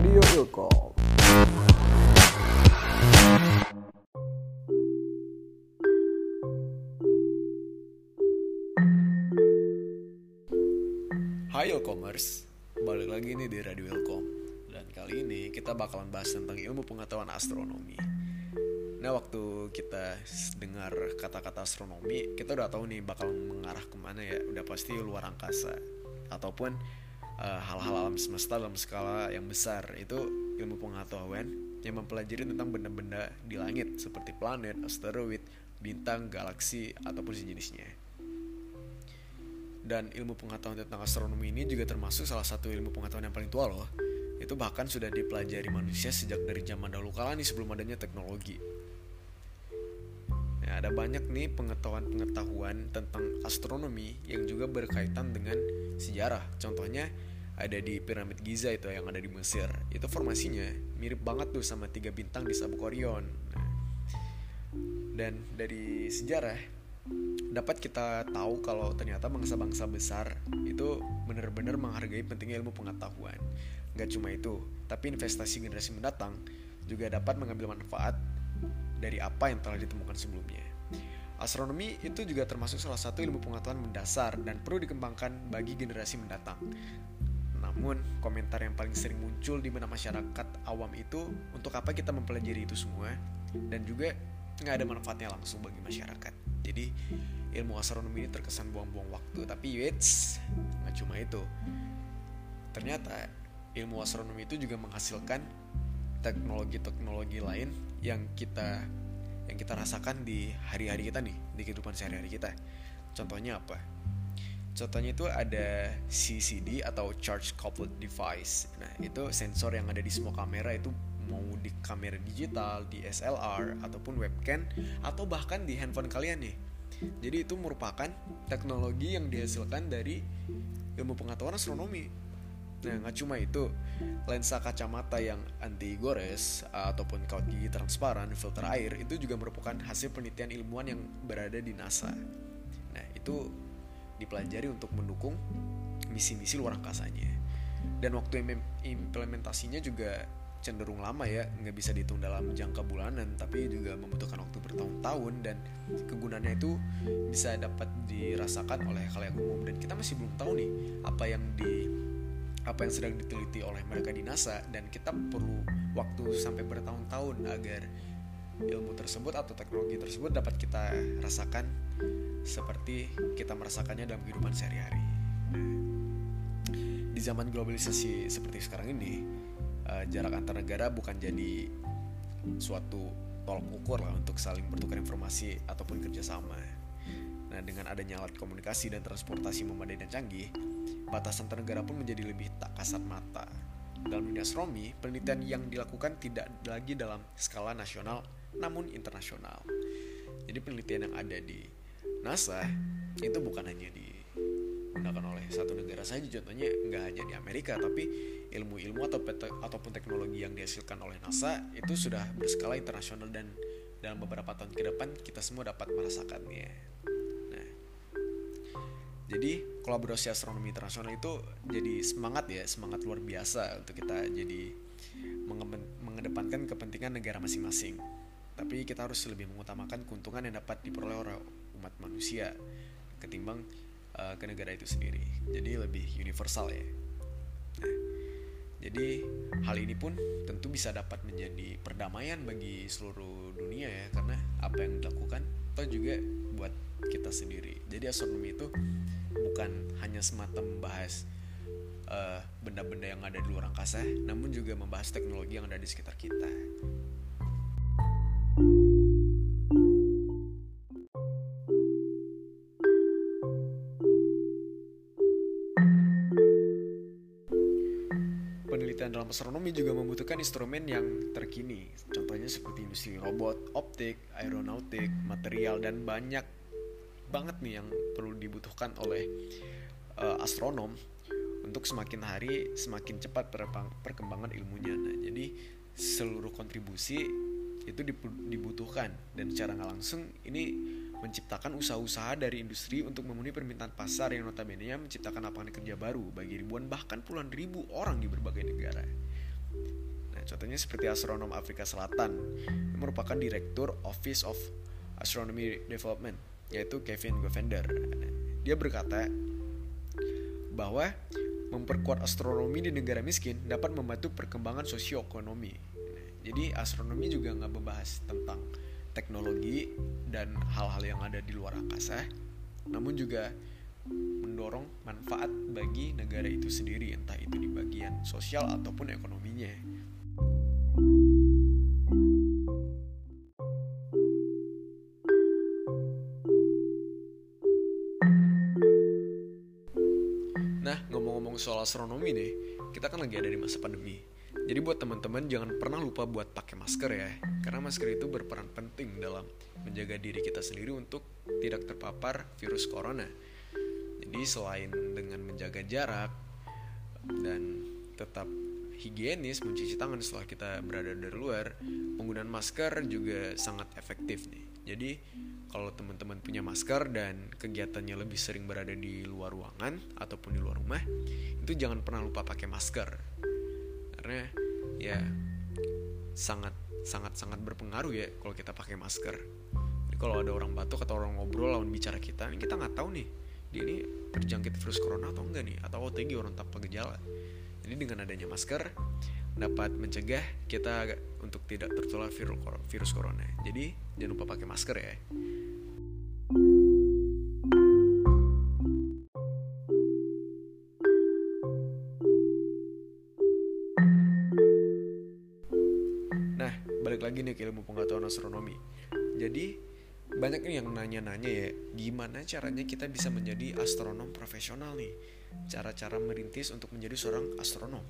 Radio Ilkom. Hai Ilkomers, balik lagi nih di Radio Ilkom. Dan kali ini kita bakalan bahas tentang ilmu pengetahuan astronomi. Nah waktu kita dengar kata-kata astronomi Kita udah tahu nih bakal mengarah ke mana ya Udah pasti luar angkasa. Ataupun eh, hal-hal alam semesta dalam skala yang besar Itu ilmu pengetahuan yang mempelajari tentang benda-benda di langit Seperti planet, asteroid, bintang, galaksi, ataupun sejenisnya dan ilmu pengetahuan tentang astronomi ini juga termasuk salah satu ilmu pengetahuan yang paling tua loh. Itu bahkan sudah dipelajari manusia sejak dari zaman dahulu kala nih sebelum adanya teknologi. Nah, ada banyak nih pengetahuan-pengetahuan tentang astronomi yang juga berkaitan dengan sejarah. Contohnya ada di piramid Giza itu yang ada di Mesir. Itu formasinya mirip banget tuh sama tiga bintang di sabuk Orion. Nah, dan dari sejarah dapat kita tahu kalau ternyata bangsa-bangsa besar itu benar-benar menghargai pentingnya ilmu pengetahuan. Gak cuma itu, tapi investasi generasi mendatang juga dapat mengambil manfaat dari apa yang telah ditemukan sebelumnya. Astronomi itu juga termasuk salah satu ilmu pengetahuan mendasar dan perlu dikembangkan bagi generasi mendatang. Namun, komentar yang paling sering muncul di mana masyarakat awam itu untuk apa kita mempelajari itu semua? Dan juga nggak ada manfaatnya langsung bagi masyarakat. Jadi ilmu astronomi ini terkesan buang-buang waktu tapi wait nggak cuma itu. Ternyata ilmu astronomi itu juga menghasilkan teknologi-teknologi lain yang kita yang kita rasakan di hari-hari kita nih di kehidupan sehari-hari kita. Contohnya apa contohnya itu ada CCD atau Charge Coupled Device nah itu sensor yang ada di semua kamera itu mau di kamera digital, di SLR ataupun webcam atau bahkan di handphone kalian nih jadi itu merupakan teknologi yang dihasilkan dari ilmu pengetahuan astronomi. Nah, nggak cuma itu, lensa kacamata yang anti gores ataupun kaut gigi transparan, filter air itu juga merupakan hasil penelitian ilmuwan yang berada di NASA. Nah, itu dipelajari untuk mendukung misi-misi luar angkasanya. Dan waktu implementasinya juga cenderung lama ya nggak bisa dihitung dalam jangka bulanan tapi juga membutuhkan waktu bertahun-tahun dan kegunaannya itu bisa dapat dirasakan oleh yang umum dan kita masih belum tahu nih apa yang di apa yang sedang diteliti oleh mereka di NASA dan kita perlu waktu sampai bertahun-tahun agar ilmu tersebut atau teknologi tersebut dapat kita rasakan seperti kita merasakannya dalam kehidupan sehari-hari. Di zaman globalisasi seperti sekarang ini, uh, jarak antar negara bukan jadi suatu tolok ukur lah untuk saling bertukar informasi ataupun kerjasama. Nah, dengan adanya alat komunikasi dan transportasi memadai dan canggih, batasan antar negara pun menjadi lebih tak kasat mata. Dalam dunia astronomi, penelitian yang dilakukan tidak lagi dalam skala nasional, namun internasional. Jadi penelitian yang ada di NASA itu bukan hanya digunakan oleh satu negara saja, contohnya nggak hanya di Amerika, tapi ilmu-ilmu atau ataupun teknologi yang dihasilkan oleh NASA itu sudah berskala internasional dan dalam beberapa tahun ke depan kita semua dapat merasakannya. Nah, jadi kolaborasi astronomi internasional itu jadi semangat ya, semangat luar biasa untuk kita jadi mengedepankan kepentingan negara masing-masing. Tapi kita harus lebih mengutamakan keuntungan yang dapat diperoleh oleh umat manusia ketimbang uh, ke negara itu sendiri. Jadi lebih universal ya. Nah, jadi hal ini pun tentu bisa dapat menjadi perdamaian bagi seluruh dunia ya karena apa yang dilakukan atau juga buat kita sendiri. Jadi astronomi itu bukan hanya semata membahas benda eh, benda-benda yang ada di luar angkasa, namun juga membahas teknologi yang ada di sekitar kita. Astronomi juga membutuhkan instrumen yang terkini, contohnya seperti industri robot, optik, aeronautik, material, dan banyak banget nih yang perlu dibutuhkan oleh uh, astronom untuk semakin hari semakin cepat perkembangan ilmunya. Nah, jadi seluruh kontribusi itu dibutuhkan dan secara nggak langsung ini menciptakan usaha-usaha dari industri untuk memenuhi permintaan pasar yang notabene menciptakan lapangan kerja baru bagi ribuan bahkan puluhan ribu orang di berbagai negara. Contohnya seperti astronom Afrika Selatan yang merupakan direktur Office of Astronomy Development yaitu Kevin Govender. Dia berkata bahwa memperkuat astronomi di negara miskin dapat membantu perkembangan sosioekonomi. Jadi astronomi juga nggak membahas tentang teknologi dan hal-hal yang ada di luar angkasa, namun juga mendorong manfaat bagi negara itu sendiri, entah itu di bagian sosial ataupun ekonominya. Nah, ngomong-ngomong soal astronomi nih, kita kan lagi ada di masa pandemi. Jadi buat teman-teman jangan pernah lupa buat pakai masker ya, karena masker itu berperan penting dalam menjaga diri kita sendiri untuk tidak terpapar virus corona. Jadi selain dengan menjaga jarak dan tetap higienis mencuci tangan setelah kita berada dari luar, penggunaan masker juga sangat efektif nih. Jadi kalau teman-teman punya masker dan kegiatannya lebih sering berada di luar ruangan ataupun di luar rumah, itu jangan pernah lupa pakai masker. Karena ya sangat sangat sangat berpengaruh ya kalau kita pakai masker. Jadi kalau ada orang batuk atau orang ngobrol lawan bicara kita, kita nggak tahu nih dia ini terjangkit virus corona atau enggak nih atau OTG orang tanpa gejala. Jadi dengan adanya masker dapat mencegah kita untuk tidak tertular virus corona. Jadi jangan lupa pakai masker ya. Balik lagi nih ke ilmu pengetahuan astronomi. Jadi, banyak nih yang nanya-nanya ya, gimana caranya kita bisa menjadi astronom profesional nih? Cara-cara merintis untuk menjadi seorang astronom.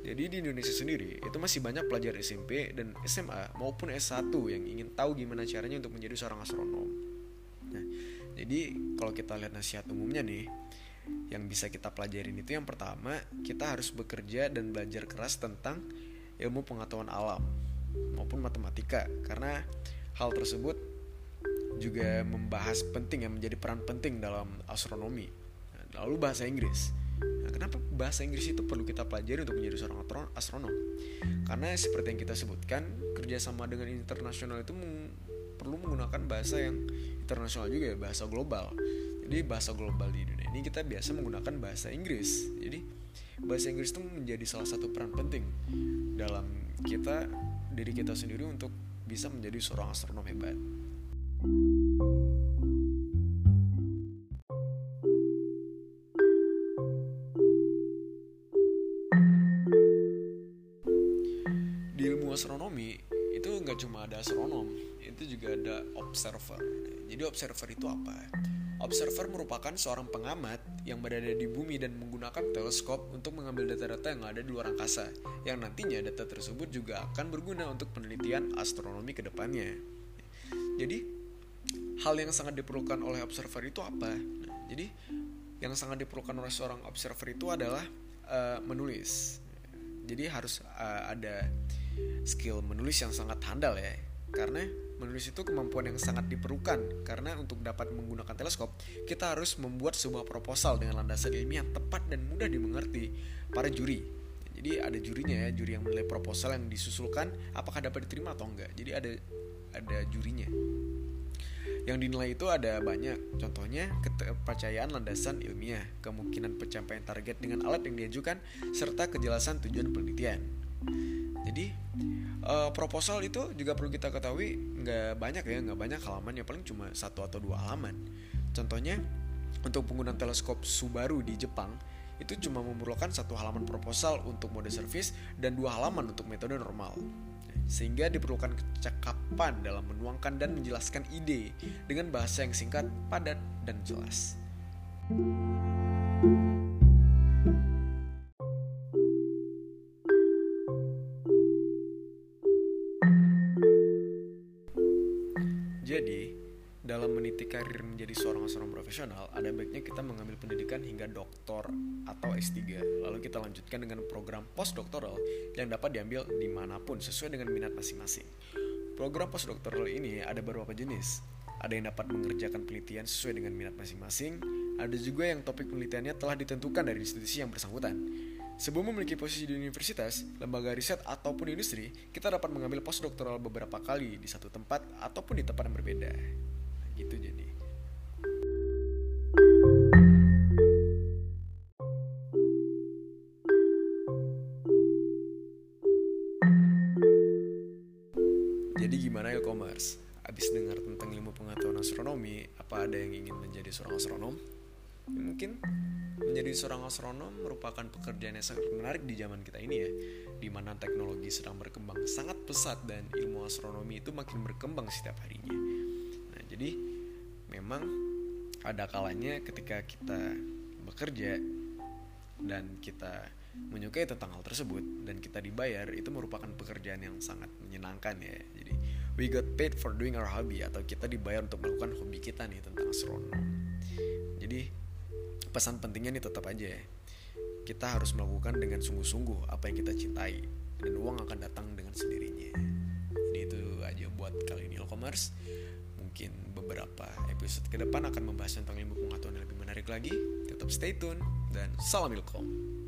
Jadi di Indonesia sendiri itu masih banyak pelajar SMP dan SMA maupun S1 yang ingin tahu gimana caranya untuk menjadi seorang astronom. Nah, jadi kalau kita lihat nasihat umumnya nih, yang bisa kita pelajarin itu yang pertama, kita harus bekerja dan belajar keras tentang ilmu pengetahuan alam maupun matematika karena hal tersebut juga membahas penting yang menjadi peran penting dalam astronomi. Lalu bahasa Inggris. Nah, kenapa bahasa Inggris itu perlu kita pelajari untuk menjadi seorang astronom? Karena seperti yang kita sebutkan, kerjasama dengan internasional itu perlu menggunakan bahasa yang internasional juga ya, bahasa global. Jadi bahasa global di dunia ini kita biasa menggunakan bahasa Inggris. Jadi bahasa Inggris itu menjadi salah satu peran penting dalam kita diri kita sendiri untuk bisa menjadi seorang astronom hebat. Di ilmu astronomi itu nggak cuma ada astronom, itu juga ada observer. Jadi observer itu apa? Observer merupakan seorang pengamat yang berada di bumi dan menggunakan teleskop untuk mengambil data-data yang ada di luar angkasa, yang nantinya data tersebut juga akan berguna untuk penelitian astronomi ke depannya. Jadi, hal yang sangat diperlukan oleh observer itu apa? Nah, jadi, yang sangat diperlukan oleh seorang observer itu adalah uh, menulis. Jadi harus uh, ada skill menulis yang sangat handal ya, karena menulis itu kemampuan yang sangat diperlukan. Karena untuk dapat menggunakan teleskop kita harus membuat sebuah proposal dengan landasan ilmiah tepat dan mudah dimengerti para juri. Jadi ada jurinya ya juri yang menilai proposal yang disusulkan apakah dapat diterima atau enggak. Jadi ada ada jurinya. Yang dinilai itu ada banyak. Contohnya kepercayaan landasan ilmiah kemungkinan pencapaian target dengan alat yang diajukan serta kejelasan tujuan penelitian jadi uh, proposal itu juga perlu kita ketahui nggak banyak ya nggak banyak halaman ya paling cuma satu atau dua halaman contohnya untuk penggunaan teleskop Subaru di Jepang itu cuma memerlukan satu halaman proposal untuk mode service dan dua halaman untuk metode normal sehingga diperlukan kecakapan dalam menuangkan dan menjelaskan ide dengan bahasa yang singkat, padat, dan jelas. Jadi, dalam meniti karir menjadi seorang astronom profesional, ada baiknya kita mengambil pendidikan hingga doktor atau S3. Lalu kita lanjutkan dengan program postdoktoral yang dapat diambil di mana pun sesuai dengan minat masing-masing. Program postdoktoral ini ada beberapa jenis. Ada yang dapat mengerjakan penelitian sesuai dengan minat masing-masing, ada juga yang topik penelitiannya telah ditentukan dari institusi yang bersangkutan. Sebelum memiliki posisi di universitas, lembaga riset ataupun industri, kita dapat mengambil postdoktoral beberapa kali di satu tempat ataupun di tempat yang berbeda. Gitu jadi. Jadi gimana e-commerce? Abis dengar tentang ilmu pengetahuan astronomi, apa ada yang ingin menjadi seorang astronom? Ya, mungkin Menjadi seorang astronom merupakan pekerjaan yang sangat menarik di zaman kita ini ya, di mana teknologi sedang berkembang sangat pesat dan ilmu astronomi itu makin berkembang setiap harinya. Nah, jadi memang ada kalanya ketika kita bekerja dan kita menyukai tentang hal tersebut dan kita dibayar itu merupakan pekerjaan yang sangat menyenangkan ya. Jadi we got paid for doing our hobby atau kita dibayar untuk melakukan hobi kita nih tentang astronom. Jadi pesan pentingnya nih tetap aja ya. Kita harus melakukan dengan sungguh-sungguh apa yang kita cintai. Dan uang akan datang dengan sendirinya. Jadi itu aja buat kali ini e-commerce. Mungkin beberapa episode ke depan akan membahas tentang ilmu pengetahuan yang lebih menarik lagi. Tetap stay tune dan salam ilkom